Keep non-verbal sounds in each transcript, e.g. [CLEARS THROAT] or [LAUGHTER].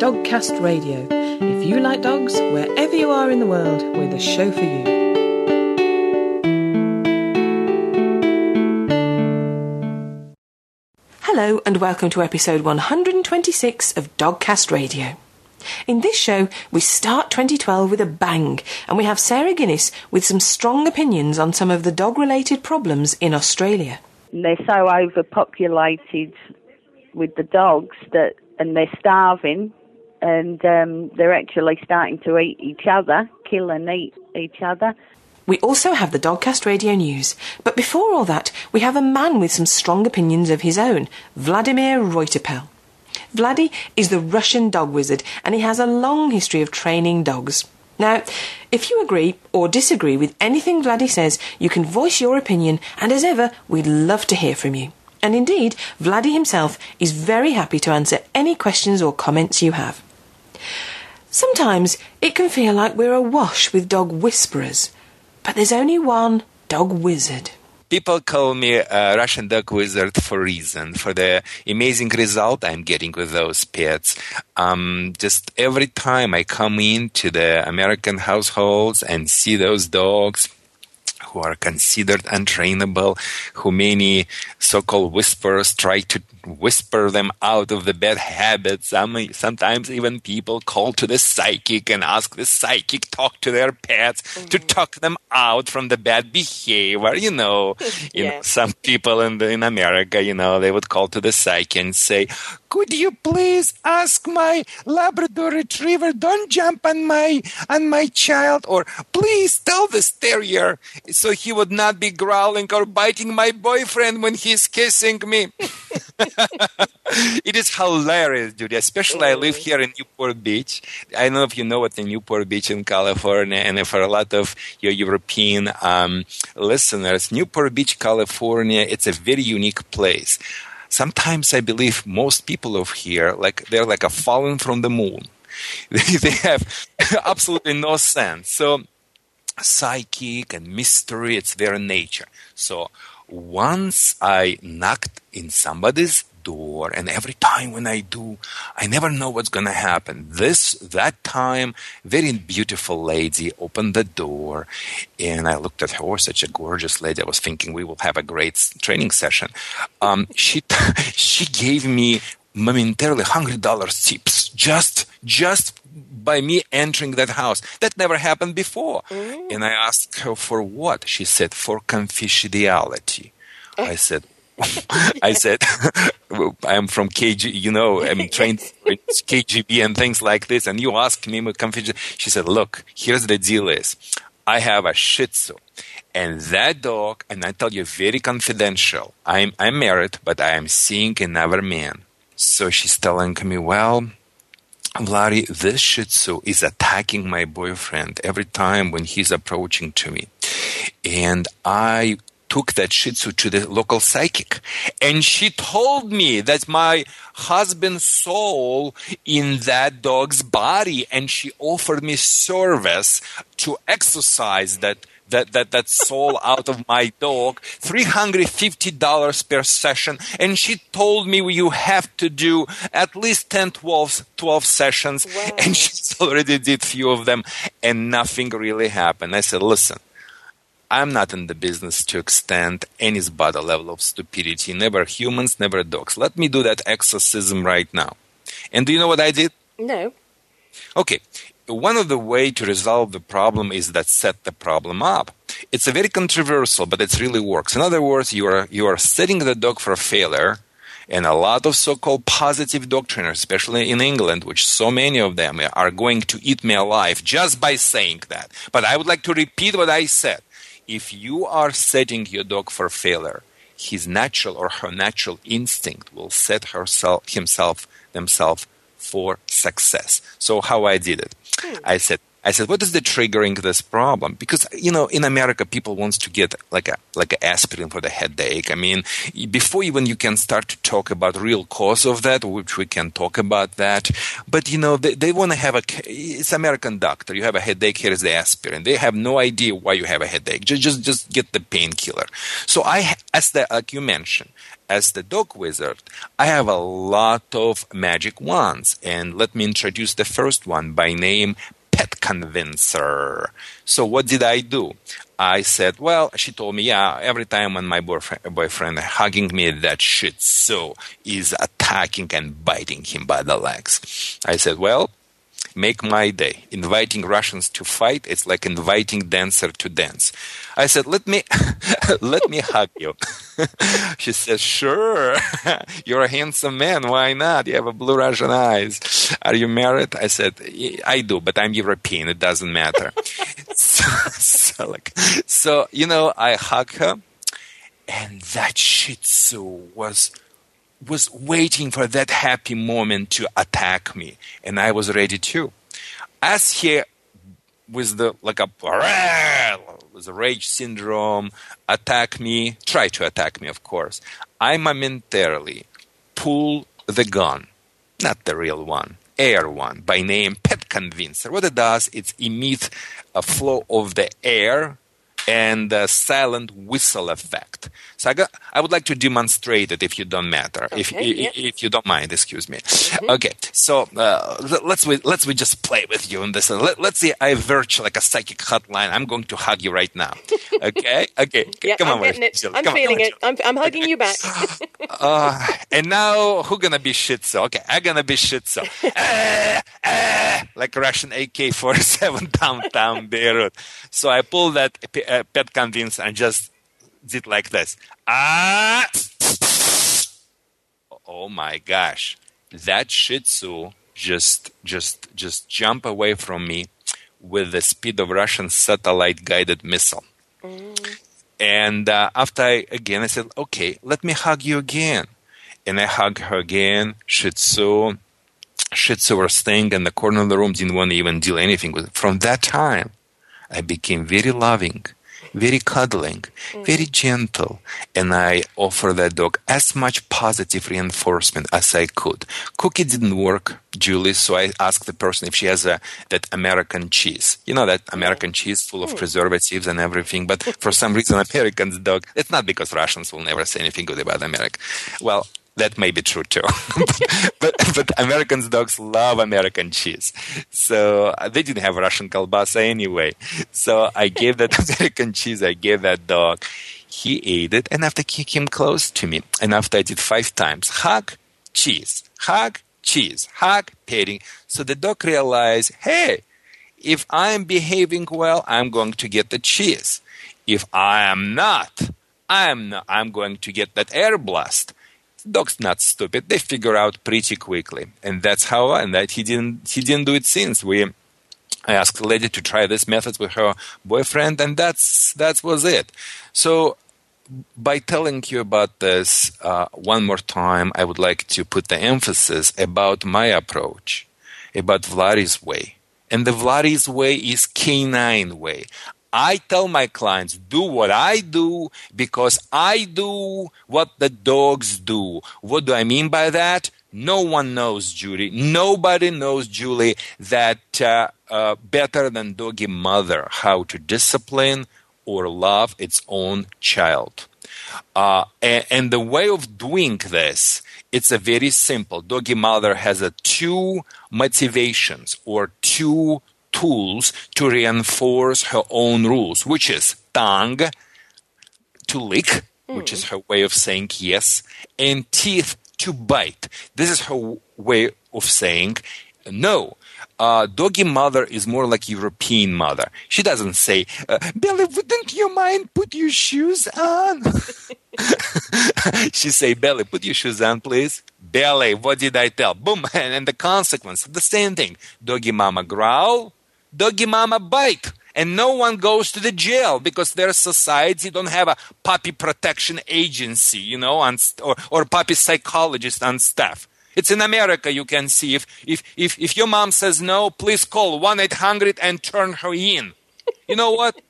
Dogcast Radio. If you like dogs, wherever you are in the world, we're the show for you. Hello, and welcome to episode 126 of Dogcast Radio. In this show, we start 2012 with a bang, and we have Sarah Guinness with some strong opinions on some of the dog related problems in Australia. They're so overpopulated with the dogs that, and they're starving, and um, they're actually starting to eat each other, kill and eat each other. We also have the Dogcast Radio News. But before all that, we have a man with some strong opinions of his own, Vladimir Reuterpel. Vladdy is the Russian dog wizard and he has a long history of training dogs. Now, if you agree or disagree with anything Vladdy says, you can voice your opinion, and as ever, we'd love to hear from you. And indeed, Vladdy himself is very happy to answer any questions or comments you have. Sometimes it can feel like we're awash with dog whisperers, but there's only one dog wizard. People call me a Russian dog wizard for reason, for the amazing result I'm getting with those pets. Um, just every time I come into the American households and see those dogs, who are considered untrainable, who many so-called whisperers try to whisper them out of the bad habits. sometimes even people call to the psychic and ask the psychic talk to their pets mm-hmm. to talk them out from the bad behavior. You know, [LAUGHS] you know some people in the, in America, you know, they would call to the psychic and say, "Could you please ask my Labrador Retriever don't jump on my on my child, or please tell this terrier so he would not be growling or biting my boyfriend when he's kissing me." [LAUGHS] it is hilarious, Judy. Especially I live here in Newport Beach. I don't know if you know what the Newport Beach in California, and for a lot of your European um, listeners, Newport Beach, California, it's a very unique place. Sometimes I believe most people of here, like they're like a fallen from the moon. [LAUGHS] they have [LAUGHS] absolutely no sense. So psychic and mystery, it's their nature. So once I knocked in somebody's door and every time when i do i never know what's going to happen. This that time very beautiful lady opened the door and i looked at her such a gorgeous lady. I was thinking we will have a great training session. Um, she [LAUGHS] she gave me momentarily hundred dollars tips just just by me entering that house. That never happened before. Mm. And I asked her for what? She said, for confidentiality. I said, [LAUGHS] I said, [LAUGHS] I'm from KG, you know, I'm [LAUGHS] trained KGB and things like this. And you ask me, confidential. She said, look, here's the deal is I have a Shih Tzu. And that dog, and I tell you very confidential, I'm, I'm married, but I am seeing another man. So she's telling me, well, Vladi, this Shih Tzu is attacking my boyfriend every time when he's approaching to me. And I took that Shih Tzu to the local psychic, and she told me that my husband's soul in that dog's body, and she offered me service to exercise that that, that, that soul out of my dog, $350 per session. And she told me you have to do at least 10, 12, 12 sessions. Wow. And she [LAUGHS] already did few of them and nothing really happened. I said, listen, I'm not in the business to extend anybody's level of stupidity, never humans, never dogs. Let me do that exorcism right now. And do you know what I did? No. Okay one of the way to resolve the problem is that set the problem up. It's a very controversial, but it really works. In other words, you are you are setting the dog for failure, and a lot of so-called positive dog trainers, especially in England, which so many of them are going to eat me alive just by saying that. But I would like to repeat what I said. If you are setting your dog for failure, his natural or her natural instinct will set herself, himself, themselves for success. So how I did it. Hmm. I said, I said, "What is the triggering this problem?" Because you know, in America, people wants to get like a like an aspirin for the headache. I mean, before even you can start to talk about real cause of that, which we can talk about that. But you know, they, they want to have a. It's American doctor. You have a headache. Here is the aspirin. They have no idea why you have a headache. Just just just get the painkiller. So I, as the like you mentioned, as the dog wizard, I have a lot of magic wands. And let me introduce the first one by name Pet Convincer. So what did I do? I said, well, she told me, yeah, every time when my boyfriend, boyfriend hugging me, that Shih Tzu is attacking and biting him by the legs. I said, well, make my day. Inviting Russians to fight, it's like inviting dancer to dance. I said, let me, [LAUGHS] let me hug you. [LAUGHS] she says, sure. [LAUGHS] You're a handsome man. Why not? You have a blue Russian eyes. Are you married? I said, I do, but I'm European. It doesn't matter. so, so, like, so, you know, I hug her and that Shih Tzu was was waiting for that happy moment to attack me, and I was ready too. As he, with the like a with a rage syndrome, attack me, try to attack me, of course. I momentarily pull the gun, not the real one, air one, by name Pet Convincer. What it does, it emits a flow of the air and the silent whistle effect. So I, got, I would like to demonstrate it if you don't matter, okay, if, if you don't mind, excuse me. Mm-hmm. Okay, so uh, let's we, let's we just play with you in this. Let, us see, I virtual like a psychic hotline. I'm going to hug you right now. Okay, okay, yeah, come I'm on, it. I'm come feeling on, it. I'm, I'm hugging okay. you back. [LAUGHS] uh, and now who gonna be Shih Tzu? Okay, I'm gonna be Shih Tzu. uh, uh, like Russian AK-47 [LAUGHS] downtown Beirut. So I pull that uh, pet convince and just did like this. Ah! Oh my gosh. That Shih Tzu just, just, just jump away from me with the speed of Russian satellite guided missile. Mm. And uh, after I, again, I said, okay, let me hug you again. And I hug her again. Shih Tzu, Shih Tzu were staying in the corner of the room, didn't want to even deal anything with it. From that time, I became very loving very cuddling, mm. very gentle, and I offer that dog as much positive reinforcement as I could. Cookie didn't work, Julie, so I asked the person if she has a, that American cheese. You know that American cheese full of mm. preservatives and everything, but for some reason American's dog, it's not because Russians will never say anything good about America. Well, that may be true too. [LAUGHS] but, but Americans dogs love American cheese. So uh, they didn't have Russian kalbasa anyway. So I gave that [LAUGHS] American cheese, I gave that dog. He ate it and after he came close to me and after I did five times, hug, cheese, hug, cheese, hug, petting. So the dog realized, hey, if I'm behaving well, I'm going to get the cheese. If I am not, I'm not, I'm going to get that air blast dog's not stupid. They figure out pretty quickly, and that's how. And that he didn't he didn't do it since we. I asked lady to try this method with her boyfriend, and that's that was it. So, by telling you about this uh, one more time, I would like to put the emphasis about my approach, about Vladi's way. And the Vladi's way is canine way. I tell my clients, do what I do because I do what the dogs do. What do I mean by that? No one knows, Judy. Nobody knows, Julie, that uh, uh, better than doggy mother how to discipline or love its own child. Uh, and, and, the way of doing this, it's a very simple. Doggy mother has a two motivations or two tools to reinforce her own rules, which is tongue to lick, mm. which is her way of saying yes, and teeth to bite. This is her way of saying no. Uh, doggy mother is more like European mother. She doesn't say, uh, Belly, wouldn't you mind put your shoes on? [LAUGHS] she say, Belly, put your shoes on, please. Belly, what did I tell? Boom. And, [LAUGHS] and the consequence, the same thing. Doggy mama growl, doggy mama bite and no one goes to the jail because their society don't have a puppy protection agency, you know, on, or, or puppy psychologist on staff. It's in America you can see if if if, if your mom says no, please call 1-800 and turn her in. You know what?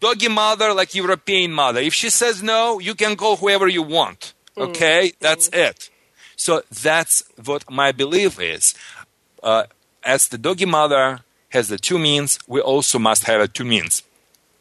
Doggy mother like European mother. If she says no, you can call whoever you want. Okay? That's it. So that's what my belief is. Uh, as the doggy mother has the two means, we also must have a two means,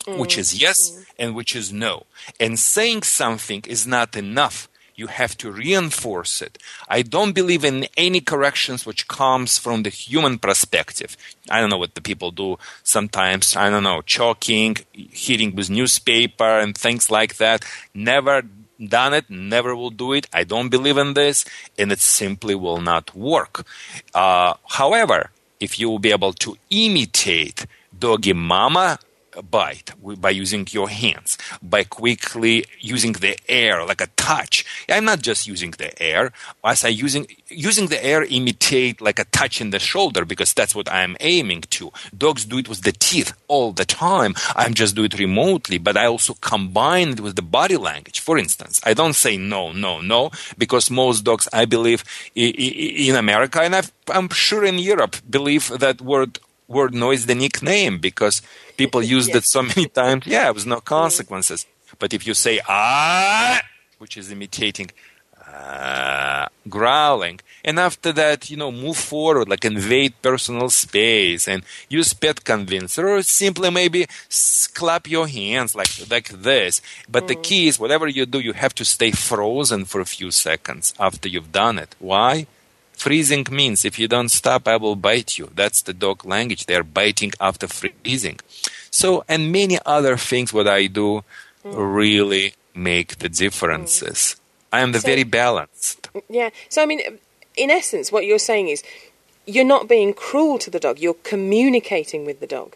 which is yes and which is no. And saying something is not enough. You have to reinforce it. I don't believe in any corrections which comes from the human perspective. I don't know what the people do sometimes. I don't know, choking, hitting with newspaper and things like that. Never done it, never will do it. I don't believe in this, and it simply will not work. Uh, however, if you will be able to imitate doggy mama bite by using your hands, by quickly using the air like a touch. I'm not just using the air. As I using using the air imitate like a touch in the shoulder because that's what I'm aiming to. Dogs do it with the teeth all the time. I'm just do it remotely, but I also combine it with the body language. For instance, I don't say no, no, no because most dogs, I believe, in America and I'm sure in Europe, believe that word word noise the nickname because people [LAUGHS] used it so many times. Yeah, it was no consequences. But if you say ah, which is imitating uh, growling, and after that, you know, move forward, like invade personal space and use pet convincer, or simply maybe clap your hands like like this. But the key is, whatever you do, you have to stay frozen for a few seconds after you've done it. Why? Freezing means if you don't stop, I will bite you. That's the dog language. They're biting after freezing. So, and many other things what I do really make the differences. Mm-hmm. I am the So- very balanced. Yeah. So, I mean, in essence, what you're saying is you're not being cruel to the dog, you're communicating with the dog.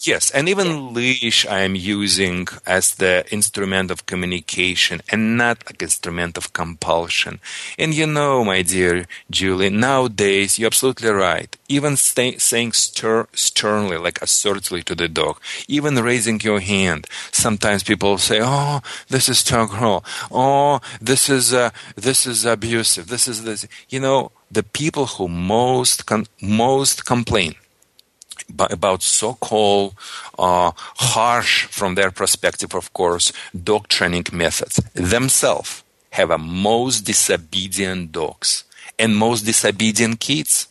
Yes, and even leash I am using as the instrument of communication and not like instrument of compulsion. And you know, my dear Julie, nowadays you're absolutely right. Even stay, saying stir, sternly, like assertively to the dog, even raising your hand. Sometimes people say, "Oh, this is too cruel. Oh, this is uh, this is abusive. This is this." You know, the people who most con- most complain about so-called uh, harsh, from their perspective, of course, dog training methods themselves have a most disobedient dogs and most disobedient kids.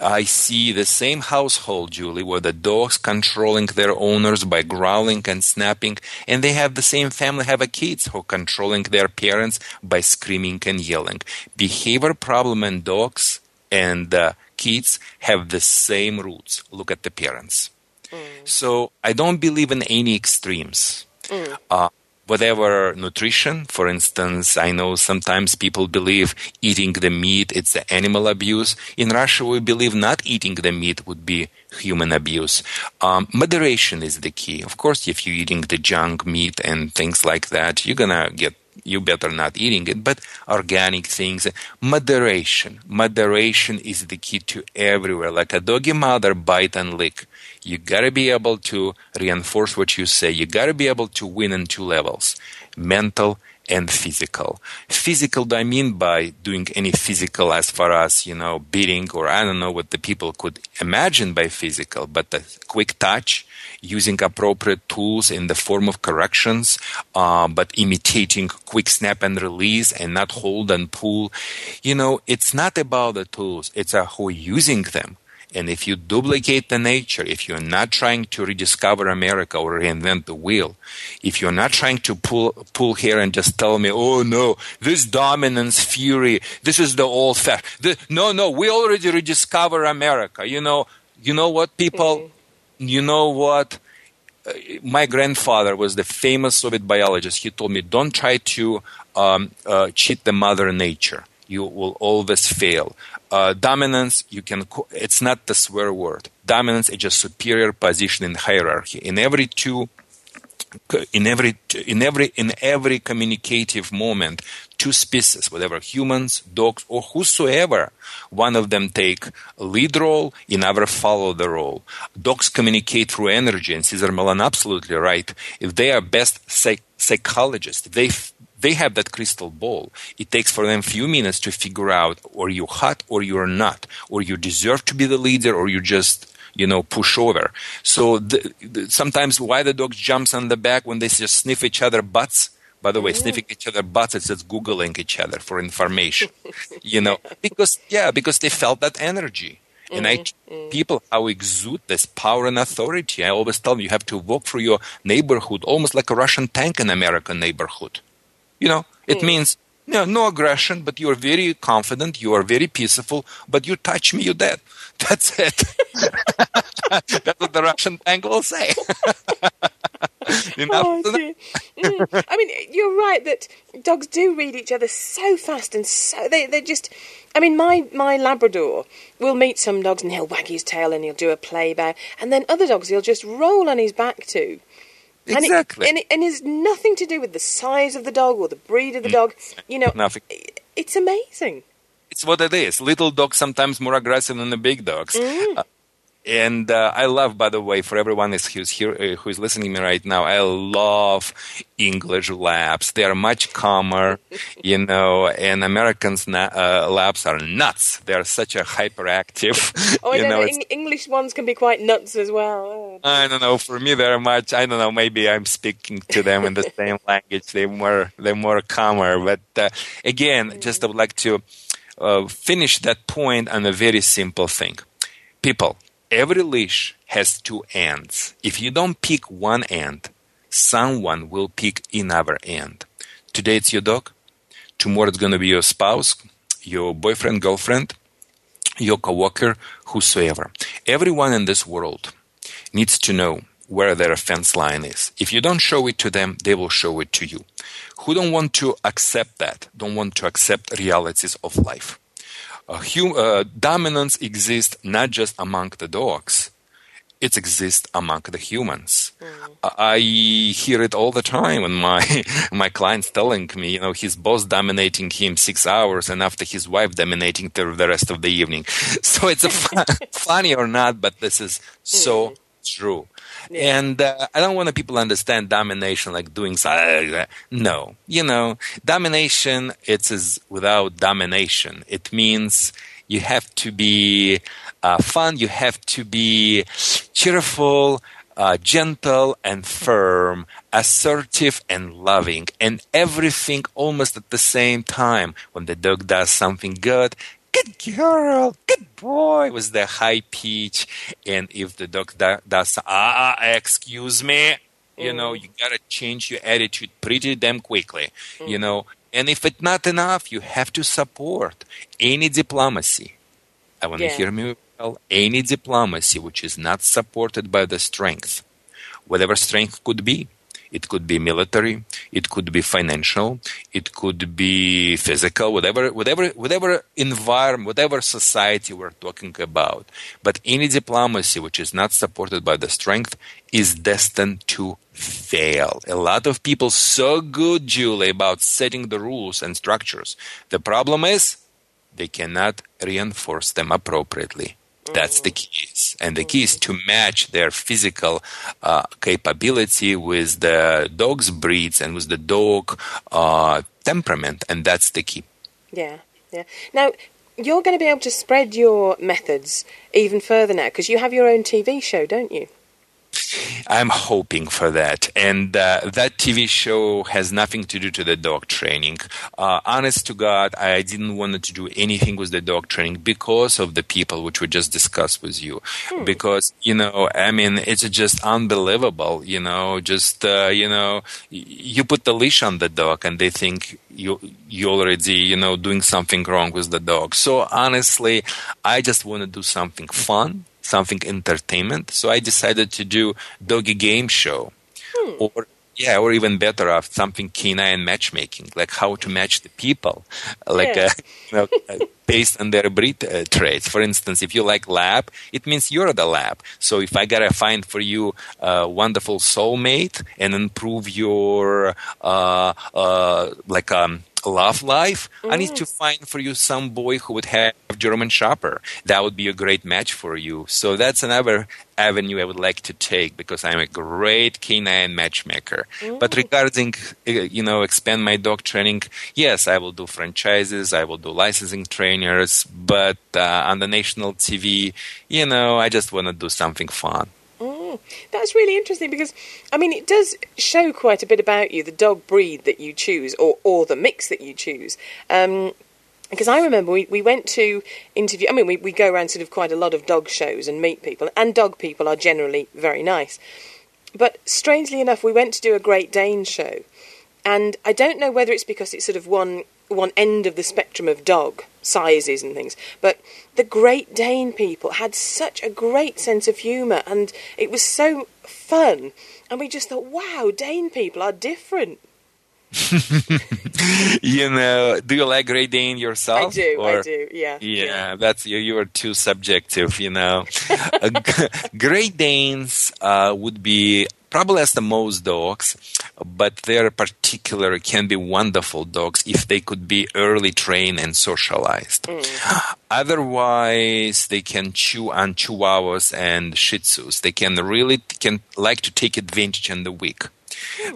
I see the same household, Julie, where the dogs controlling their owners by growling and snapping, and they have the same family have a kids who controlling their parents by screaming and yelling. Behavior problem in dogs and uh, kids have the same roots. Look at the parents. So I don't believe in any extremes. Uh, whatever nutrition, for instance, I know sometimes people believe eating the meat it's the animal abuse. In Russia, we believe not eating the meat would be human abuse. Um, moderation is the key. Of course, if you're eating the junk meat and things like that, you're gonna get you better not eating it, but organic things. Moderation. Moderation is the key to everywhere. Like a doggy mother, bite and lick. You gotta be able to reinforce what you say. You gotta be able to win in two levels mental and physical. Physical, do I mean by doing any physical as far as, you know, beating or I don't know what the people could imagine by physical, but the quick touch, using appropriate tools in the form of corrections, uh, but imitating quick snap and release and not hold and pull. You know, it's not about the tools, it's uh, who using them. And if you duplicate the nature, if you're not trying to rediscover America or reinvent the wheel, if you're not trying to pull pull here and just tell me, oh no, this dominance theory, this is the old fact. No, no, we already rediscover America. You know, you know what, people, you know what. Uh, my grandfather was the famous Soviet biologist. He told me, don't try to um, uh, cheat the mother nature. You will always fail uh, dominance you can co- it's not the swear word dominance is just superior position in hierarchy in every two in every in every in every communicative moment two species whatever humans dogs or whosoever one of them take lead role another follow the role dogs communicate through energy and cesar millan absolutely right if they are best psych- psychologists they f- they have that crystal ball. It takes for them few minutes to figure out, or you hot or you're not, or you deserve to be the leader, or you just you know push over. So the, the, sometimes why the dog jumps on the back when they just sniff each other butts. By the way, mm-hmm. sniffing each other butts, it's just googling each other for information. [LAUGHS] you know, because yeah, because they felt that energy. And I mm-hmm. Mm-hmm. people how exude this power and authority. I always tell them you have to walk through your neighborhood almost like a Russian tank in American neighborhood. You know, it mm. means you know, no aggression, but you are very confident, you are very peaceful, but you touch me, you're dead. That's it. [LAUGHS] That's what the Russian tank will say. [LAUGHS] Enough Oh. Mm. I mean, you're right that dogs do read each other so fast and so they they just. I mean, my my Labrador will meet some dogs and he'll wag his tail and he'll do a play bow, and then other dogs he'll just roll on his back to. And it- Exactly. and, it, and it's nothing to do with the size of the dog or the breed of the dog. You know, Nothing. i- it's amazing. It's what it is. Little dogs sometimes more aggressive than the big dogs. Uh, and uh, I love, by the way, for everyone is- who's here, uh, who's listening to me right now, I love English labs. They are much calmer, [LAUGHS] you know. And Americans na- uh, labs are nuts. They are such a hyperactive. [LAUGHS] Oh, I know, know, Eng- English ones can be quite nuts as well. Oh. I don't know. For me, they're much. I don't know. Maybe I'm speaking to them in the [LAUGHS] same language. They're more. They're more calmer. But uh, again, just I would like to uh, finish that point on a very simple thing. People, every leash has two ends. If you don't pick one end, someone will pick another end. Today it's your dog. Tomorrow it's going to be your spouse, your boyfriend, girlfriend, your coworker, whosoever. Everyone in this world needs to know where their fence line is. If you don't show it to them, they will show it to you. Who don't want to accept that, don't want to accept realities of life. Uh, hum- uh, dominance exists not just among the dogs, it exists among the humans. I hear it all the time when my [LAUGHS] my clients telling me, you know, his boss dominating him six hours, and after his wife dominating the, the rest of the evening. [LAUGHS] So it's a fun, [LAUGHS] funny or not, but this is so true. And uh, I don't want people to understand domination like doing something. No, you know, domination. It's is without domination. It means you have to be uh, fun. You have to be cheerful, uh, gentle and firm, assertive and loving, and everything almost at the same time. When the dog does something good, good girl, good boy, with the high pitch, and if the dog da- does, ah, ah, excuse me, you know, mm. you gotta change your attitude pretty damn quickly, you mm. know. And if it's not enough, you have to support any diplomacy. I want to Yeah. hear me well. Any diplomacy which is not supported by the strength, whatever strength could be. It could be military, it could be financial, it could be physical, whatever, whatever, whatever environment, whatever society we're talking about. But any diplomacy which is not supported by the strength is destined to fail. A lot of people so good, Julie, about setting the rules and structures. The problem is they cannot reinforce them appropriately. That's the keys, and the key is to match their physical uh, capability with the dog's breeds and with the dog uh, temperament, and that's the key. Yeah, yeah. Now, you're going to be able to spread your methods even further now because you have your own TV show, don't you? I'm hoping for that, and uh, that TV show has nothing to do to the dog training. Uh, honest to God, I didn't want to do anything with the dog training because of the people which we just discussed with you. Because you know, I mean, it's just unbelievable. You know, just uh, you know, you put the leash on the dog, and they think you you already you know doing something wrong with the dog. So honestly, I just want to do something fun something entertainment. So I decided to do doggy game show, or yeah, or even better off something canine matchmaking, like how to match the people, like Yeah. uh, you know, uh, based on their breed uh, traits. For instance, if you like lab, it means you're the lab. So if I gotta find for you a wonderful soulmate and improve your uh, uh, like um, love life, I need to find for you some boy who would have German Shepherd. That would be a great match for you. So that's another avenue I would like to take because I'm a great canine matchmaker. But regarding, uh, you know, expand my dog training, yes, I will do franchises, I will do licensing trainers, but uh, on the national TV, you know, I just want to do something fun. That's really interesting because, I mean, it does show quite a bit about you, the dog breed that you choose, or, or the mix that you choose. Um, because I remember we, we went to interview, I mean, we, we go around sort of quite a lot of dog shows and meet people, and dog people are generally very nice. But strangely enough, we went to do a Great Dane show, and I don't know whether it's because it's sort of one one end of the spectrum of dog sizes and things, but the Great Dane people had such a great sense of humour, and it was so fun, and we just thought, wow, Dane people are different. [LAUGHS] you know, do you like Great Dane yourself? I do, I do, yeah. Yeah, that's you. You are too subjective, you know. Uh, [LAUGHS] Great Danes uh, would be probably as the most dogs, but they're particular can be wonderful dogs if they could be early trained and socialized. [GASPS] Otherwise, they can chew on Chihuahuas and Shih Tzus. They can really can like to take advantage on the weak.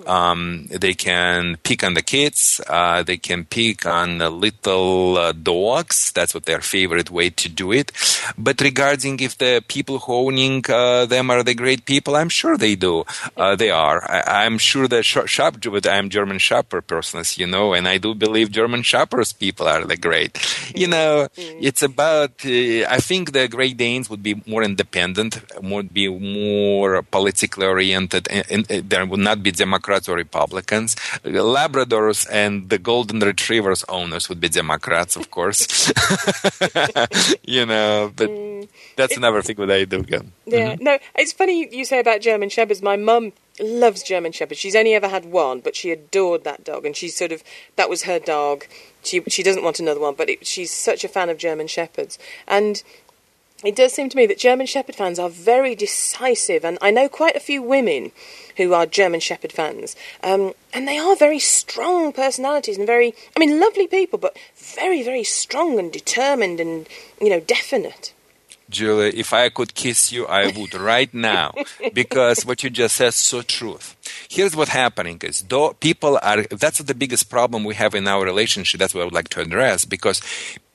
Um, they can pick on the kids. Uh, they can pick on the little uh, dogs. That's what their favorite way to do it. But regarding if the people who owning uh, them are the great people, I'm sure they do. Uh, they are. I, I'm sure the sh- shop, but I'm German shopper person, as you know, and I do believe German shoppers people are the great. You know, it's about. Uh, I think the Great Danes would be more independent, would be more politically oriented, and, and, there would not be Democrats or Republicans. Labradors and the Golden Retrievers owners would be Democrats, of course. [LAUGHS] you know, but mm. that's another thing that I do. Again. Yeah, mm-hmm. no, it's funny you, you say about German Shepherds. My mum loves German Shepherds. She's only ever had one, but she adored that dog, and she sort of that was her dog. She she doesn't want another one, but it, she's such a fan of German Shepherds, and it does seem to me that German Shepherd fans are very decisive, and I know quite a few women who are German Shepherd fans, um, and they are very strong personalities and very, I mean, lovely people, but very, very strong and determined and you know definite. Julie, if I could kiss you, I would right now, [LAUGHS] because what you just said is so truth. Here's what's happening: is though people are that's the biggest problem we have in our relationship. That's what I would like to address because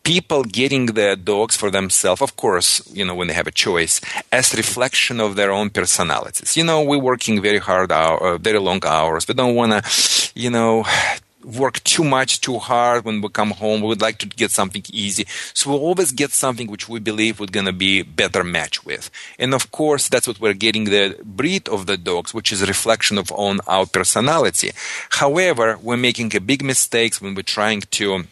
people getting the dogs for themselves, of course, you know, when they have a choice, as reflection of their own personalities. You know, we're working very hard, hour, uh, very long hours. We don't want to, you know, work too much, too hard when we come home. We would like to get something easy. So we'll always get something which we believe we're going to be better match with. And of course, that's what we're getting the breed of the dogs, which is a reflection of on our personality. However, we're making a big mistakes when we're trying to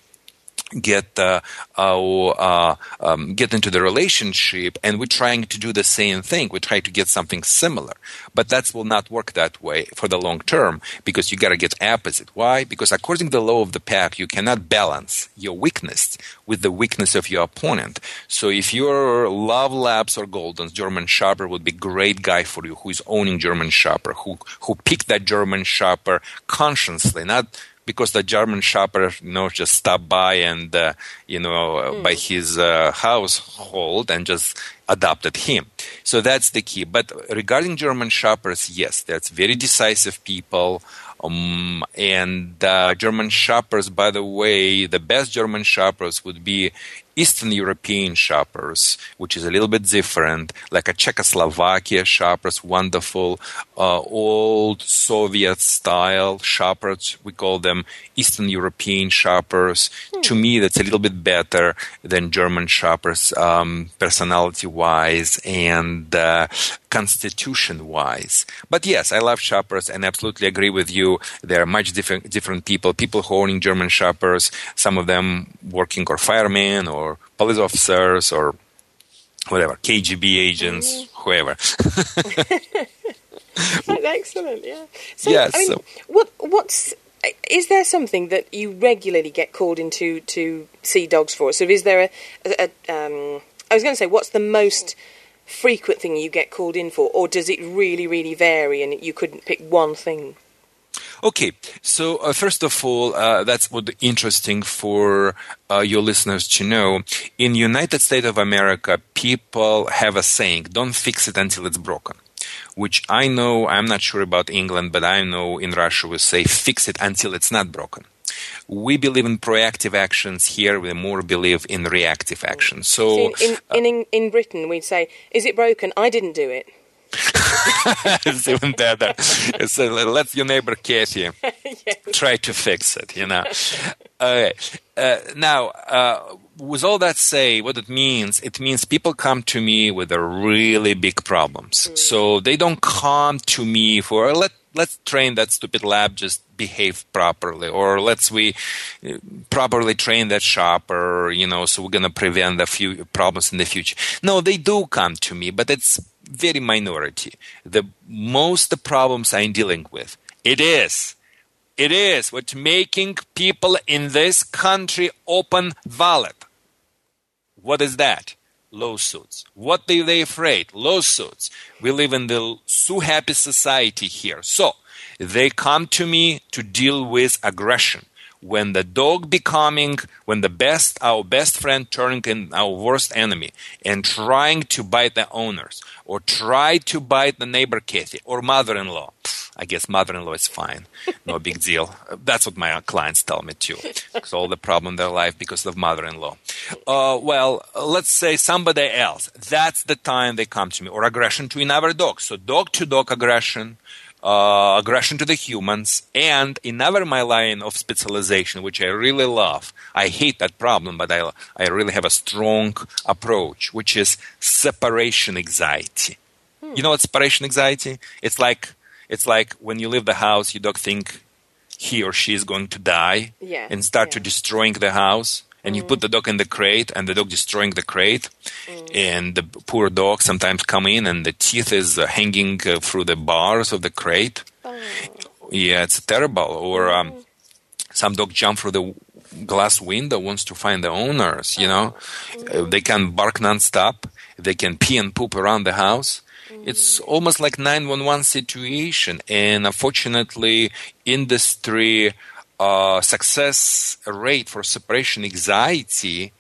get uh, uh, uh, um, get into the relationship and we're trying to do the same thing. We try to get something similar. But that will not work that way for the long term because you got to get opposite. Why? Because according to the law of the pack you cannot balance your weakness with the weakness of your opponent. So if your love labs or goldens german shopper would be great guy for you who is owning german shopper who who picked that german shopper consciously not because the German shopper, you know, just stopped by and, uh, you know, uh, by his uh, household and just adopted him. So that's the key. But regarding German shoppers, yes, that's very decisive people. Um, and uh, German shoppers, by the way, the best German shoppers would be Eastern European shoppers, which is a little bit different, like a Czechoslovakia shoppers, wonderful, uh, old Soviet style shoppers. We call them Eastern European shoppers. To me, that's a little bit better than German shoppers, um, personality wise and uh, constitution wise. But yes, I love shoppers and absolutely agree with you. There are much different different people. People who owning German shoppers, some of them working or firemen or police officers or whatever, KGB agents, whoever. [LAUGHS] [LAUGHS] That's excellent, yeah. So, Yeah, I mean, so- what what's is there something that you regularly get called into to see dogs for? So, is there a, a, a um, I was going to say, what's the most frequent thing you get called in for, or does it really, really vary, and you couldn't pick one thing? Okay, so uh, first of all, uh, that's what interesting for uh, your listeners to know. In United States of America, people have a saying: "Don't fix it until it's broken." Which I know, I'm not sure about England, but I know in Russia we say "fix it until it's not broken." We believe in proactive actions here. We more believe in reactive actions. So, in, in, in, in Britain, we'd say, "Is it broken? I didn't do it." It's even better. So let your neighbor Kathy [LAUGHS] try to fix it. You know. Okay. Uh, now, uh, with all that say, what it means, it means people come to me with a really big problems. Mm. So they don't come to me for let let's train that stupid lab just behave properly or let's we uh, properly train that shopper you know so we're going to prevent a few problems in the future no they do come to me but it's very minority the most the problems i'm dealing with it is it is what making people in this country open wallet what is that lawsuits. What are they afraid? Lawsuits. We live in the so happy society here. So they come to me to deal with aggression. When the dog becoming, when the best, our best friend turning in our worst enemy and trying to bite the owners or try to bite the neighbor Kathy or mother-in-law. I guess mother-in-law is fine. No [LAUGHS] big deal. That's what my clients tell me too. It's all the problem in their life because of mother-in-law. Uh, well, let's say somebody else. That's the time they come to me. Or aggression to another dog. So dog-to-dog aggression uh, aggression to the humans, and another my line of specialization, which I really love. I hate that problem, but I, I really have a strong approach, which is separation anxiety. Hmm. You know what separation anxiety? It's like it's like when you leave the house, your dog think he or she is going to die, yeah. and start yeah. to destroying the house and you put the dog in the crate and the dog destroying the crate mm. and the poor dog sometimes come in and the teeth is uh, hanging uh, through the bars of the crate. Oh. yeah it's terrible. Or um, some dog jump through the glass window wants to find the owners you know? Uh, they can bark nonstop. They can pee and poop around the house. It's almost like 911 situation. And unfortunately industry uh, success rate for separation anxiety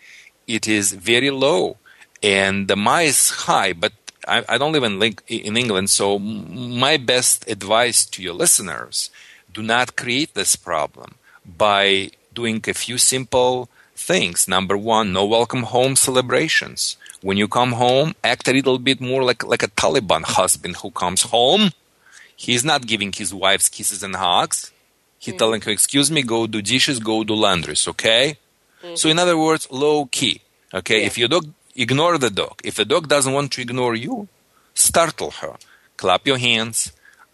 it is very low and the is high but I, I don't live in, in england so my best advice to your listeners do not create this problem by doing a few simple things. Number one no welcome home celebrations. When you come home act a little bit more like, like a taliban husband who comes home. He's not giving his wife kisses and hugs he mm. telling her, "Excuse me, go do dishes, go do laundries." Okay. Mm. So in other words, low key. Okay. Yeah. If your dog ignore the dog. If the dog doesn't want to ignore you, startle her. Clap your hands.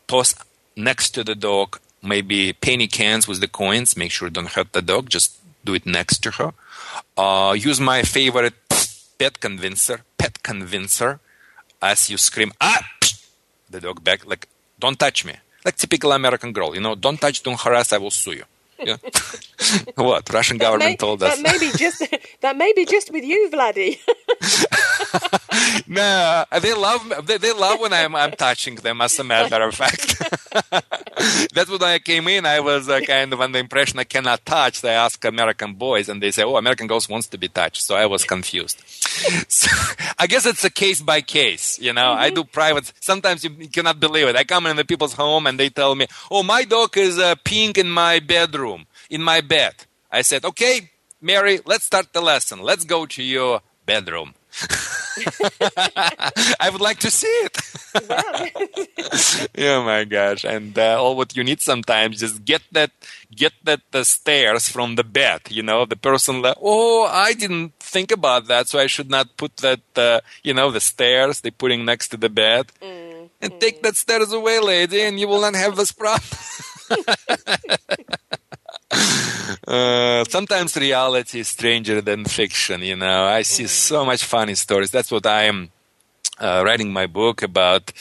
Toss next to the dog maybe penny cans with the coins. Make sure don't hurt the dog. Just do it next to her. Uh, use my favorite pet convincer. Pet convincer. As you scream, ah, the dog back like, don't touch me like typical American girl, you know, don't touch, don't harass, I will sue you. Yeah. [LAUGHS] what Russian government may, told us? That may be just that may be just with you, Vladdy. [LAUGHS] [LAUGHS] no, they love they, they love when I'm I'm touching them. As a matter of fact, [LAUGHS] that's when I came in. I was uh, kind of under the impression I cannot touch. They ask American boys, and they say, "Oh, American girls wants to be touched." So I was confused. [LAUGHS] so, I guess it's a case by case. You know, mm-hmm. I do private. Sometimes you cannot believe it. I come in the people's home and they tell me, "Oh, my dog is uh, peeing in my bedroom, in my bed." I said, "Okay, Mary, let's start the lesson. Let's go to your bedroom." [LAUGHS] I would like to see it. [LAUGHS] oh my gosh! And uh, all what you need sometimes just get that get that the stairs from the bed. You know, the person like, oh, I didn't think about that, so I should not put that. Uh, you know, the stairs they putting next to the bed, mm, and take that stairs away, lady, and you will not have this problem. [LAUGHS] Uh, sometimes reality is stranger than fiction. You know, I see so much funny stories. That's what I am uh, writing my book about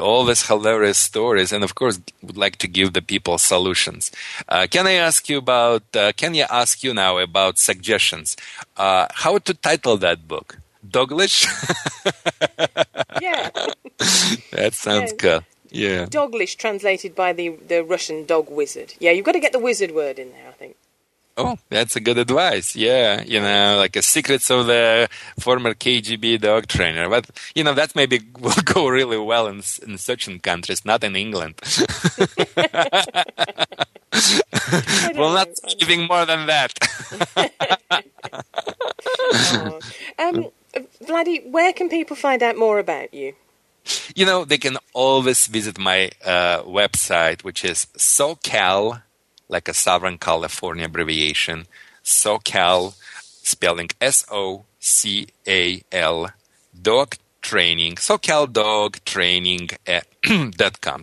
all these hilarious stories, and of course, would like to give the people solutions. Uh, can I ask you about? Uh, can I ask you now about suggestions? Uh, how to title that book? Doglish? [LAUGHS] yeah. that sounds yeah. good. Yeah. Doglish translated by the, the Russian dog wizard. Yeah, you've got to get the wizard word in there, I think. Oh, that's a good advice. Yeah, you know, like a secrets of the former KGB dog trainer. But you know, that maybe [LAUGHS] will go really well in in certain countries, not in England. [LAUGHS] well, not giving more than that. [LAUGHS] oh. um, Vladdy, where can people find out more about you? You know, they can always visit my uh, website, which is SoCal, like a Southern California abbreviation, SoCal, spelling S O C A L, dog training, socal dog training at [CLEARS THROAT] com.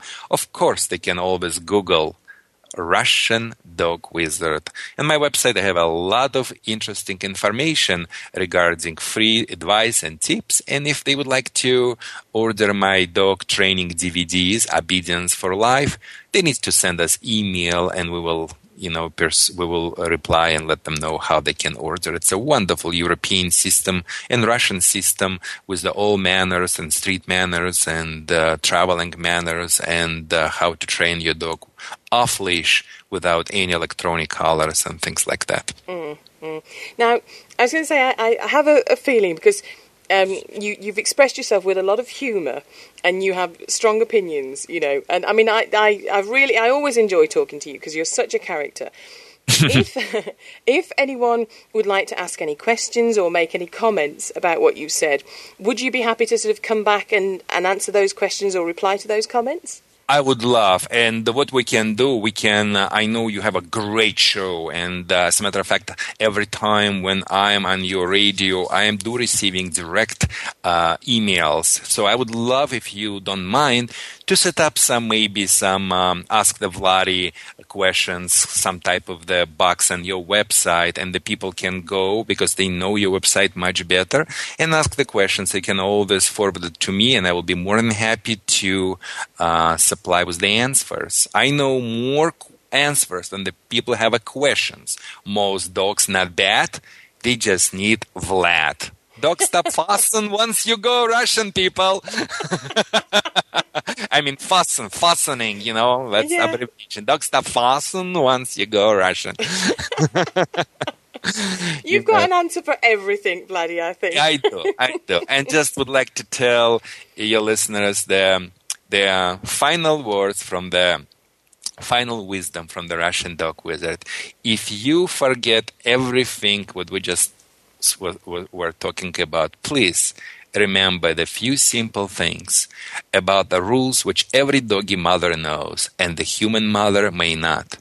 Eh. Of course, they can always Google Russian Dog Wizard. And my website, I have a lot of interesting information regarding free advice and tips. And if they would like to order my dog training DVDs, Obedience for Life, they need to send us email and we will you know, pers- we will reply and let them know how they can order. It's a wonderful European system and Russian system with the all manners and street manners and uh, traveling manners and uh, how to train your dog off leash without any electronic collars and things like that. Mm-hmm. Now, I was going to say, I, I have a, a feeling because um, you, you've expressed yourself with a lot of humour and you have strong opinions, you know. And I mean, I, I, I really, I always enjoy talking to you because you're such a character. [LAUGHS] if [LAUGHS] if anyone would like to ask any questions or make any comments about what you said, would you be happy to sort of come back and, and answer those questions or reply to those comments? I would love, and what we can do, we can. Uh, I know you have a great show, and uh, as a matter of fact, every time when I am on your radio, I am do receiving direct uh, emails. So I would love if you don't mind to set up some maybe some um, ask the Vladi questions, some type of the box on your website, and the people can go because they know your website much better and ask the questions. They can always forward it to me, and I will be more than happy to uh, supply with the answers. I know more answers than the people have a questions. Most dogs not bad. They just need Vlad. Dog stop [LAUGHS] fasten once you go Russian people. [LAUGHS] I mean fasten, fastening, you know, that's yeah. abbreviation. Dog stop fasten once you go Russian. [LAUGHS] You've got an answer for everything, Vladdy, I think. I do, I do. And just would like to tell your listeners the, the final words from the final wisdom from the Russian dog wizard. If you forget everything what we just we're talking about, please remember the few simple things about the rules which every doggy mother knows and the human mother may not.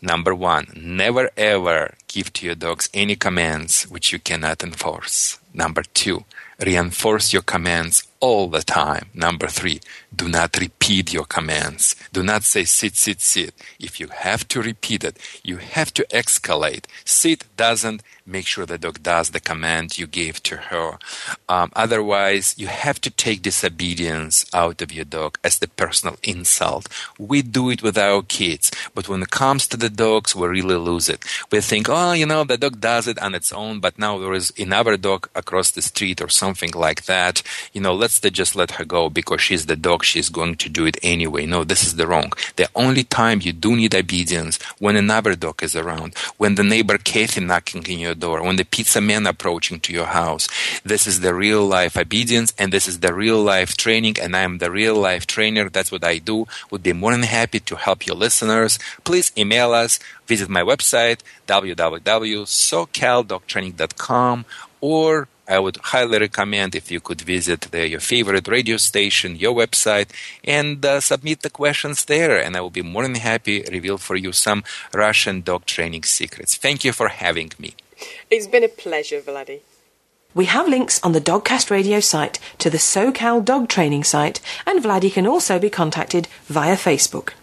Number one, never ever give to your dogs any commands which you cannot enforce. Number two, reinforce your commands all the time. Number three, do not repeat your commands. Do not say sit, sit, sit. If you have to repeat it, you have to escalate. Sit doesn't make sure the dog does the command you gave to her. Um, otherwise, you have to take disobedience out of your dog as the personal insult. We do it with our kids, but when it comes to the dogs, we really lose it. We think, oh, you know, the dog does it on its own, but now there is another dog across the street or something like that. You know, let's just let her go because she's the dog. She's going to do it anyway. No, this is the wrong. The only time you do need obedience when another dog is around, when the neighbor Kathy knocking in your your door, when the pizza man approaching to your house. This is the real life obedience and this is the real life training and I am the real life trainer. That's what I do. Would be more than happy to help your listeners. Please email us, visit my website, www.socaldogtraining.com or I would highly recommend if you could visit the, your favorite radio station, your website, and uh, submit the questions there. And I will be more than happy to reveal for you some Russian dog training secrets. Thank you for having me. It's been a pleasure, Vladdy. We have links on the Dogcast Radio site to the SoCal dog training site, and Vladdy can also be contacted via Facebook.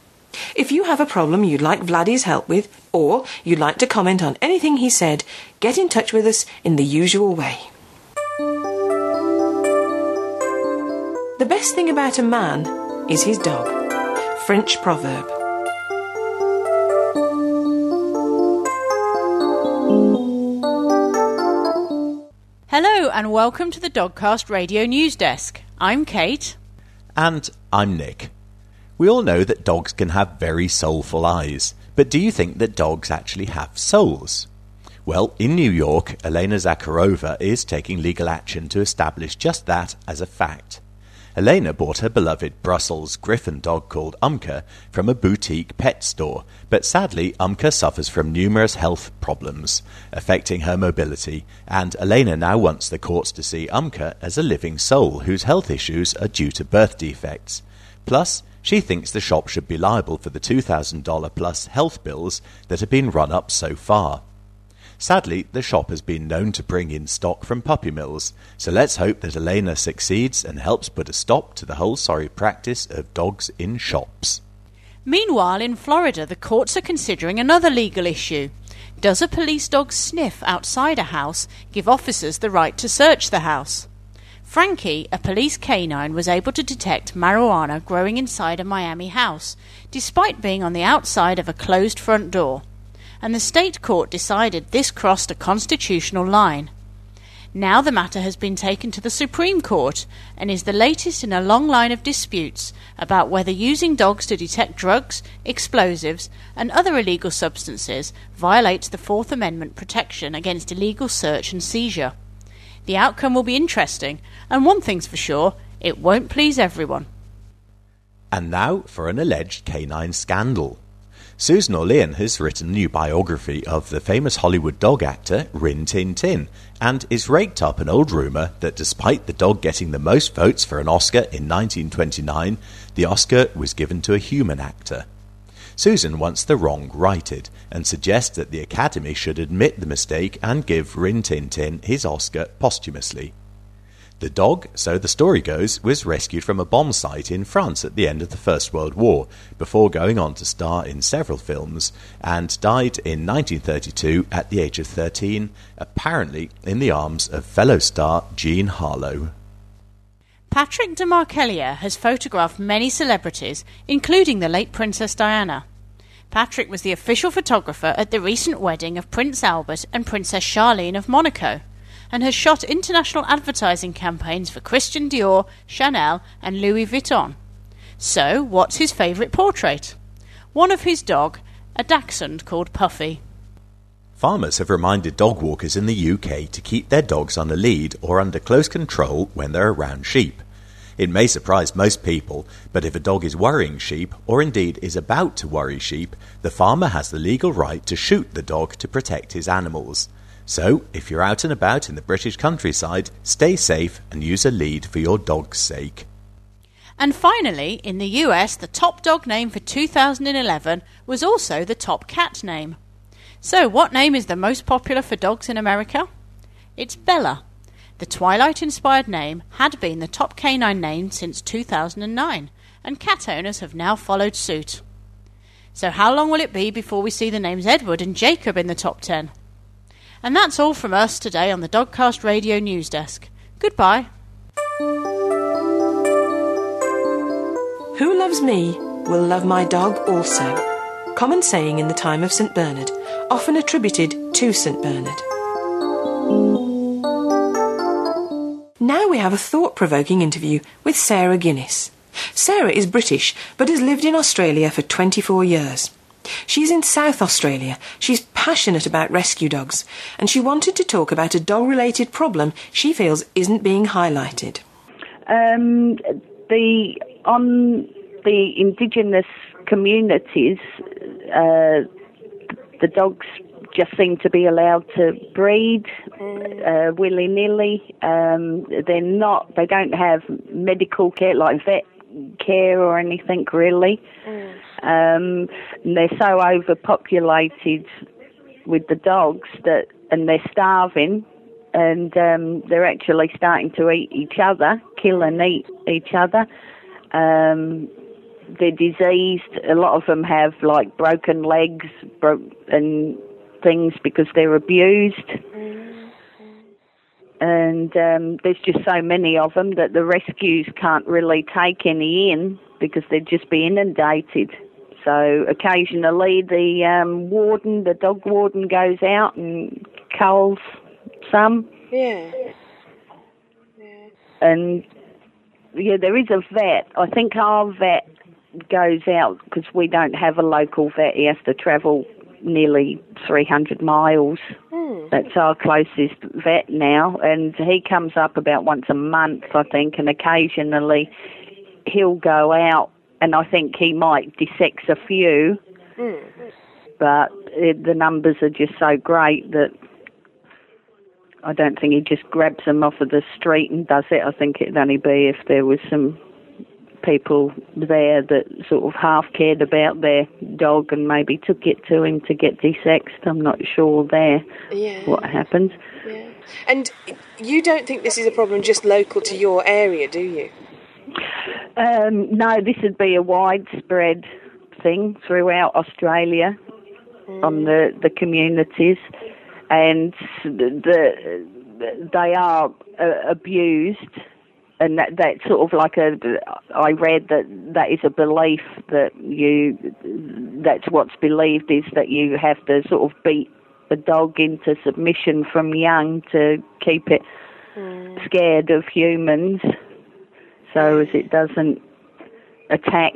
If you have a problem you'd like Vladdy's help with, or you'd like to comment on anything he said, get in touch with us in the usual way. The best thing about a man is his dog. French proverb. Hello and welcome to the Dogcast Radio News Desk. I'm Kate. And I'm Nick. We all know that dogs can have very soulful eyes, but do you think that dogs actually have souls? Well, in New York, Elena Zakharova is taking legal action to establish just that as a fact. Elena bought her beloved Brussels Griffon dog called Umka from a boutique pet store, but sadly Umka suffers from numerous health problems, affecting her mobility, and Elena now wants the courts to see Umka as a living soul whose health issues are due to birth defects. Plus, she thinks the shop should be liable for the $2,000 plus health bills that have been run up so far. Sadly, the shop has been known to bring in stock from puppy mills, so let's hope that Elena succeeds and helps put a stop to the whole sorry practice of dogs in shops. Meanwhile, in Florida, the courts are considering another legal issue. Does a police dog sniff outside a house give officers the right to search the house? Frankie, a police canine, was able to detect marijuana growing inside a Miami house, despite being on the outside of a closed front door and the state court decided this crossed a constitutional line. Now the matter has been taken to the Supreme Court and is the latest in a long line of disputes about whether using dogs to detect drugs, explosives, and other illegal substances violates the Fourth Amendment protection against illegal search and seizure. The outcome will be interesting, and one thing's for sure it won't please everyone. And now for an alleged canine scandal. Susan Orlean has written a new biography of the famous Hollywood dog actor Rin Tin Tin and is raked up an old rumour that despite the dog getting the most votes for an Oscar in 1929, the Oscar was given to a human actor. Susan wants the wrong righted and suggests that the Academy should admit the mistake and give Rin Tin Tin his Oscar posthumously. The dog, so the story goes, was rescued from a bomb site in France at the end of the First World War, before going on to star in several films, and died in 1932 at the age of 13, apparently in the arms of fellow star Jean Harlow. Patrick Demarchelier has photographed many celebrities, including the late Princess Diana. Patrick was the official photographer at the recent wedding of Prince Albert and Princess Charlene of Monaco and has shot international advertising campaigns for Christian Dior, Chanel, and Louis Vuitton. So, what's his favourite portrait? One of his dog, a dachshund called Puffy. Farmers have reminded dog walkers in the UK to keep their dogs on a lead or under close control when they're around sheep. It may surprise most people, but if a dog is worrying sheep, or indeed is about to worry sheep, the farmer has the legal right to shoot the dog to protect his animals. So, if you're out and about in the British countryside, stay safe and use a lead for your dog's sake. And finally, in the US, the top dog name for 2011 was also the top cat name. So, what name is the most popular for dogs in America? It's Bella. The Twilight inspired name had been the top canine name since 2009, and cat owners have now followed suit. So, how long will it be before we see the names Edward and Jacob in the top 10? And that's all from us today on the Dogcast Radio News Desk. Goodbye. Who loves me will love my dog also. Common saying in the time of St. Bernard, often attributed to St. Bernard. Now we have a thought provoking interview with Sarah Guinness. Sarah is British but has lived in Australia for 24 years. She's in South Australia. She's passionate about rescue dogs, and she wanted to talk about a dog related problem she feels isn't being highlighted. Um, the on the indigenous communities, uh, the dogs just seem to be allowed to breed uh, willy nilly. Um, they're not. They don't have medical care like vet care or anything really. Mm. Um, and they're so overpopulated with the dogs that, and they're starving, and um, they're actually starting to eat each other, kill and eat each other. Um, they're diseased. A lot of them have like broken legs bro- and things because they're abused. And um, there's just so many of them that the rescues can't really take any in because they'd just be inundated. So occasionally the um, warden, the dog warden, goes out and culls some. Yeah. And yeah, there is a vet. I think our vet goes out because we don't have a local vet. He has to travel nearly 300 miles. That's our closest vet now, and he comes up about once a month, I think, and occasionally he'll go out, and I think he might dissect a few, but it, the numbers are just so great that I don't think he just grabs them off of the street and does it. I think it'd only be if there was some people there that sort of half cared about their dog and maybe took it to him to get desexed. I'm not sure there Yeah. what happens. Yeah. And you don't think this is a problem just local to your area, do you? Um, no, this would be a widespread thing throughout Australia on the, the communities, and the, the they are uh, abused, and that that's sort of like a. I read that that is a belief that you. That's what's believed is that you have to sort of beat the dog into submission from young to keep it scared of humans so as it doesn't attack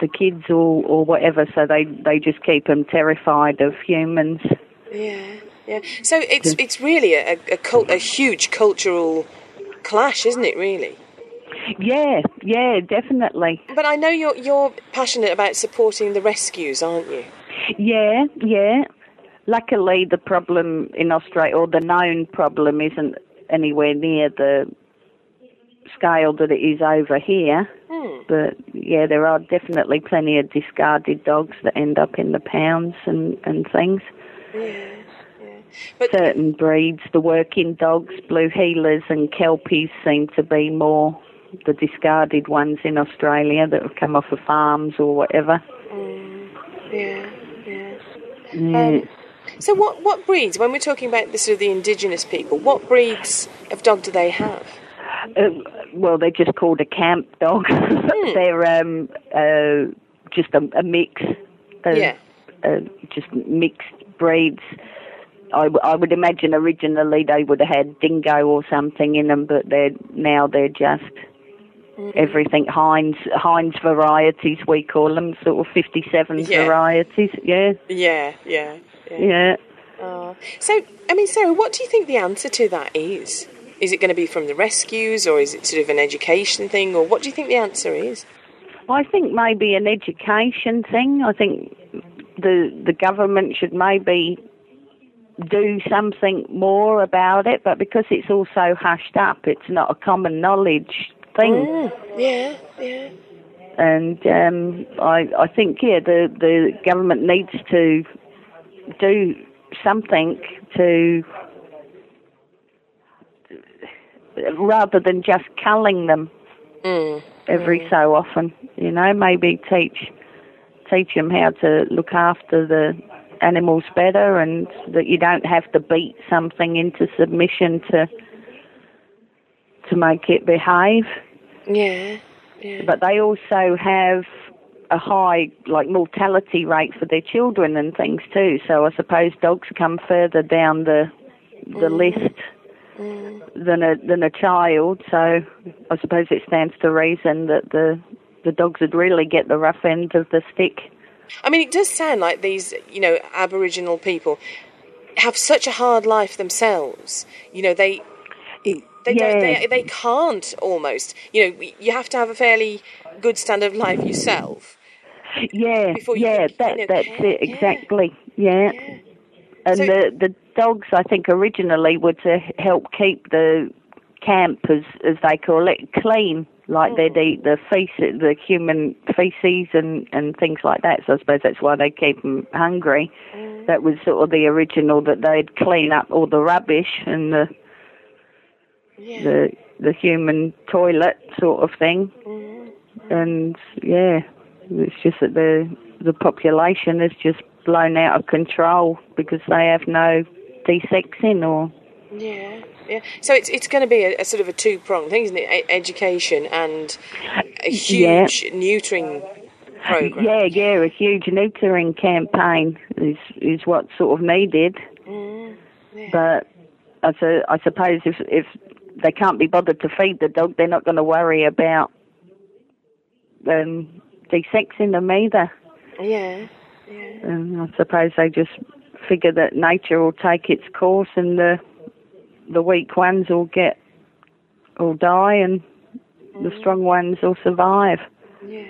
the kids or, or whatever. So they, they just keep them terrified of humans. Yeah. Yeah. So it's it's really a a, cult, a huge cultural clash, isn't it? Really. Yeah, yeah, definitely. But I know you're you're passionate about supporting the rescues, aren't you? Yeah, yeah. Luckily, the problem in Australia, or the known problem, isn't anywhere near the scale that it is over here. But yeah, there are definitely plenty of discarded dogs that end up in the pounds and, and things. But certain breeds, the working dogs, blue heelers and kelpies seem to be more the discarded ones in Australia that have come off of farms or whatever. yeah, yeah. Yeah. Um, so what what breeds? When we're talking about the sort of the indigenous people, what breeds of dog do they have? Uh, well, they're just called a camp dog. [LAUGHS] they're um, uh, just a, a mix. Of, Yeah. Uh, just mixed breeds. I, w- I would imagine originally they would have had dingo or something in them, but they're now they're just everything Heinz Heinz varieties we call them, sort of fifty seven Yeah. varieties. Yeah, Yeah, yeah, yeah. yeah. Oh. So, I mean, Sarah, what do you think the answer to that is? Is it going to be from the rescues, or is it sort of an education thing, or what do you think the answer is? I think maybe an education thing. I think the the government should maybe do something more about it, but because it's all so hushed up, it's not a common knowledge thing. Yeah, yeah. And um, I I think yeah, the the government needs to do something to rather than just culling them mm. every mm. so often. You know, maybe teach teach them how to look after the animals better, and that you don't have to beat something into submission to to make it behave. Yeah, yeah. But they also have a high like mortality rate for their children and things too. So I suppose dogs come further down the the mm. list than a than a child. So I suppose it stands to reason that the the dogs would really get the rough end of the stick. I mean, it does sound like these, you know, Aboriginal people have such a hard life themselves. You know, they they Yeah. don't, they they can't almost. You know, you have to have a fairly good standard of life yourself. Yeah, yeah, can, that you know, that's care, it yeah. exactly. Yeah. And So- the the dogs, I think, originally were to help keep the camp, as as they call it, clean. Like they'd Mm. eat the feces, the human feces, and and things like that. So I suppose that's why they keep them hungry. Mm. That was sort of the original that they'd clean up all the rubbish and the Yeah. the the human toilet sort of thing. And yeah, it's just that the the population is just blown out of control because they have no desexing or Yeah, yeah. So it's it's going to be a, a sort of a two pronged thing, isn't it? E- education and a Yeah. huge neutering program. yeah, yeah, a huge neutering campaign is is what's sort of needed. But I, su- I suppose if if they can't be bothered to feed the dog, they're not going to worry about um, desexing them either. Yeah. And I suppose they just figure that nature will take its course and the the weak ones will get will die and the mm. strong ones will survive. Yeah.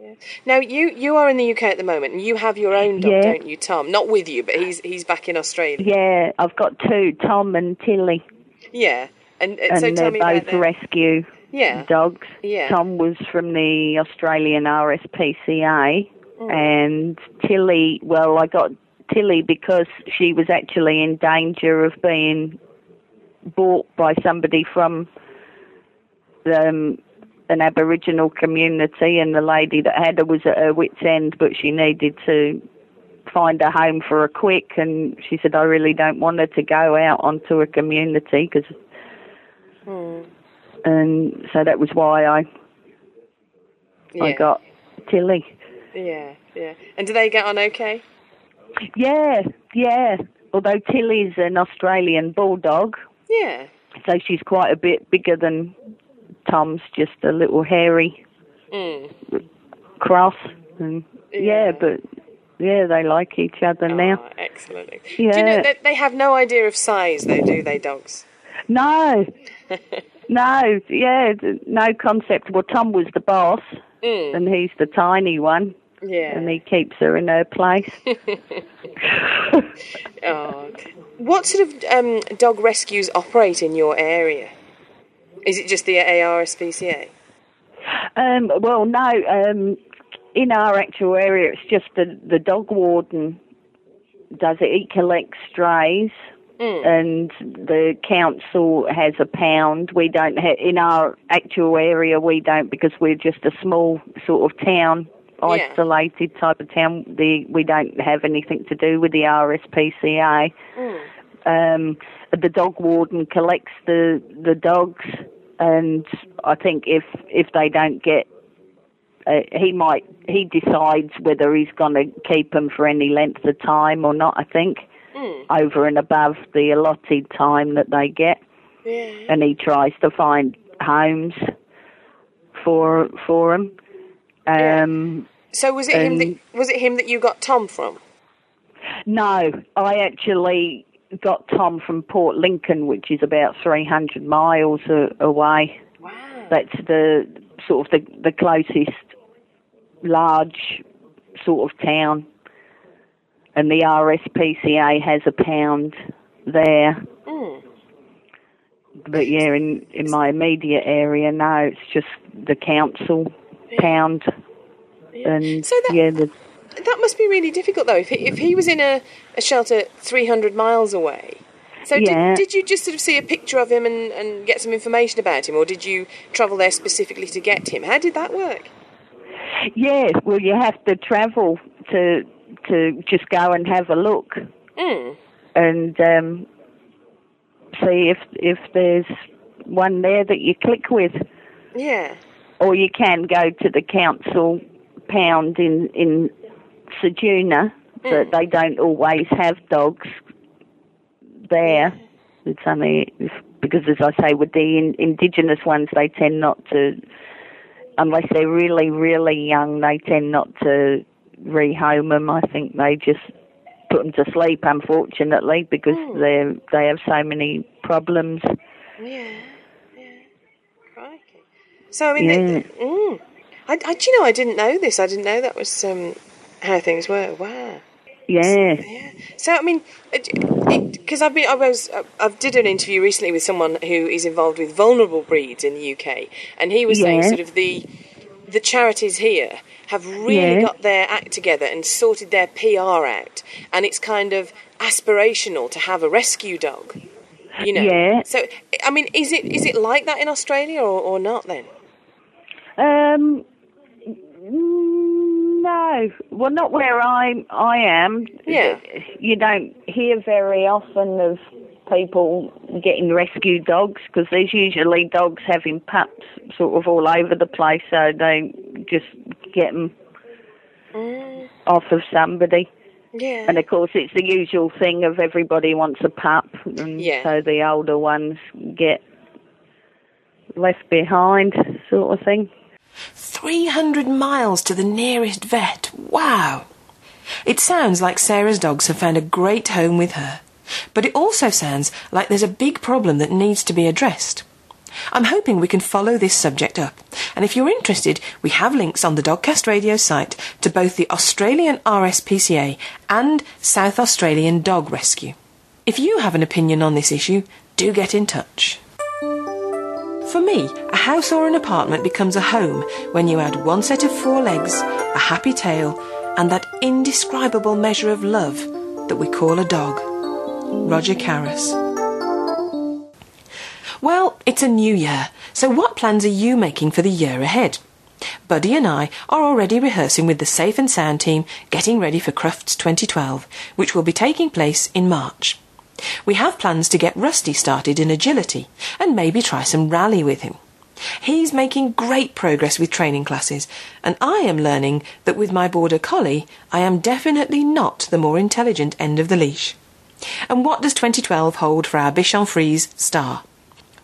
Yeah. Now you you are in the UK at the moment, and you have your own dog, Yeah. don't you, Tom? Not with you, but he's he's back in Australia. Yeah, I've got two, Tom and Tilly, Yeah. And, and and so tell they're me both rescue Yeah. dogs. Yeah. Tom was from the Australian RSPCA, mm. and Tilly, well, I got Tilly because she was actually in danger of being bought by somebody from um, an Aboriginal community, and the lady that had her was at her wits' end, but she needed to find a home for her quick, and she said, I really don't want her to go out onto a community because Hmm. and so that was why I I got Tilly. Yeah. Yeah. And do they get on okay? Yeah, yeah. Although Tilly's an Australian bulldog, Yeah. so she's quite a bit bigger than Tom's, just a little hairy Mm. cross. And yeah, Yeah. but yeah, they like each other now. Oh, excellent. Do you know Yeah. that they have no idea of size, though, do they, dogs? No, [LAUGHS] no, yeah, no concept. Well, Tom was the boss, Mm. and he's the tiny one, Yeah. and he keeps her in her place. [LAUGHS] [LAUGHS] Oh. What sort of um, dog rescues operate in your area? Is it just the RSPCA? Um, well, no. Um, in our actual area, it's just the the dog warden does it. He collects strays, and the council has a pound. We don't have in our actual area. We don't because we're just a small sort of town, Yeah. isolated type of town. The we don't have anything to do with the RSPCA. Um, the dog warden collects the the dogs, and I think if if they don't get uh, he might he decides whether he's going to keep them for any length of time or not. I think over and above the allotted time that they get, Yeah. and he tries to find homes for for them. Um, So was it him? That, was it him that you got Tom from? No, I actually got Tom from Port Lincoln, which is about 300 miles a, away. Wow. That's the sort of the, the closest large sort of town. And the RSPCA has a pound there. Mm. But yeah, in, in my immediate area, no, it's just the council pound. And So that- yeah, the, That must be really difficult, though. If he, if he was in a, a shelter 300 miles away. So Yeah. did, did you just sort of see a picture of him and, and get some information about him, or did you travel there specifically to get him? How did that work? Yeah, well, you have to travel to to just go and have a look Mm. and um, see if if there's one there that you click with, Yeah. Or you can go to the council pound in in Ceduna, but mm. they don't always have dogs there. It's only because, as I say, with the in, indigenous ones, they tend not to, unless they're really, really young, they tend not to rehome them. I think they just put them to sleep, unfortunately, because mm. they they have so many problems. Yeah. So, I mean, Yeah. they- mm. I, I, do you know, I didn't know this. I didn't know that was um, how things were. Wow. Yeah, Yeah. So I mean, because I've been, I was, I did an interview recently with someone who is involved with vulnerable breeds in the UK, and he was saying sort of the the charities here have really Yeah. got their act together and sorted their PR out, and it's kind of aspirational to have a rescue dog. You know. Yeah. So I mean, is it is it like that in Australia or, or not then? Um, mm, no, well, not where I I am. Yeah. you don't hear very often of people getting rescue dogs because there's usually dogs having pups sort of all over the place, so they just get them off of somebody. Yeah. And of course, it's the usual thing of everybody wants a pup, and Yeah. so the older ones get left behind, sort of thing. 300 miles to the nearest vet. Wow! It sounds like Sarah's dogs have found a great home with her, but it also sounds like there's a big problem that needs to be addressed. I'm hoping we can follow this subject up, and if you're interested, we have links on the Dogcast Radio site to both the Australian RSPCA and South Australian Dog Rescue. If you have an opinion on this issue, do get in touch. For me, a house or an apartment becomes a home when you add one set of four legs, a happy tail, and that indescribable measure of love that we call a dog. Roger Caras. Well, it's a new year, so what plans are you making for the year ahead? Buddy and I are already rehearsing with the Safe and Sound team, getting ready for Crufts 2012, which will be taking place in March. We have plans to get Rusty started in agility and maybe try some rally with him. He's making great progress with training classes, and I am learning that with my border collie, I am definitely not the more intelligent end of the leash. And what does 2012 hold for our Bichon Frise star?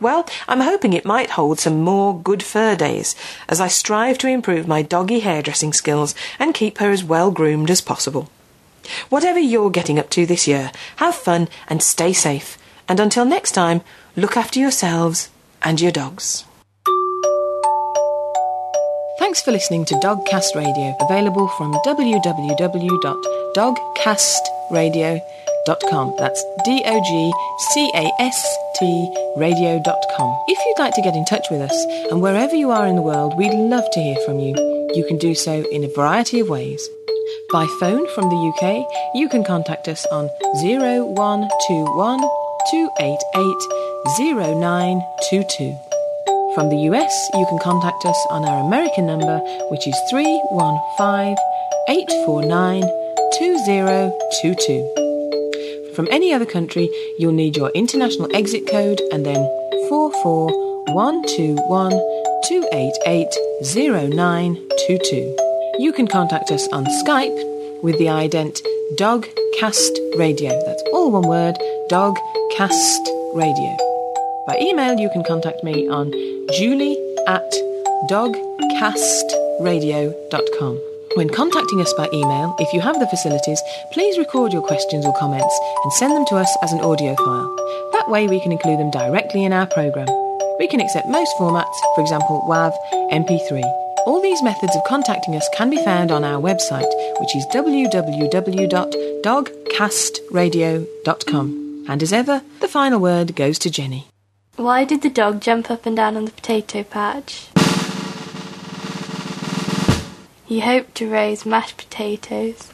Well, I'm hoping it might hold some more good fur days as I strive to improve my doggy hairdressing skills and keep her as well groomed as possible. Whatever you're getting up to this year, have fun and stay safe. And until next time, look after yourselves and your dogs. Thanks for listening to Dogcast Radio, available from www.dogcastradio.com. That's D O G C A S T radio.com. If you'd like to get in touch with us, and wherever you are in the world, we'd love to hear from you. You can do so in a variety of ways. By phone from the UK, you can contact us on 0121 288 0922. From the US, you can contact us on our American number, which is 315 849 2022. From any other country, you'll need your international exit code and then 44121 288 0922. You can contact us on Skype with the ident Dogcast Radio. That's all one word, Dogcast Radio. By email, you can contact me on julie at dogcastradio.com. When contacting us by email, if you have the facilities, please record your questions or comments and send them to us as an audio file. That way we can include them directly in our programme. We can accept most formats, for example WAV, MP3. All these methods of contacting us can be found on our website, which is www.dogcastradio.com. And as ever, the final word goes to Jenny. Why did the dog jump up and down on the potato patch? He hoped to raise mashed potatoes.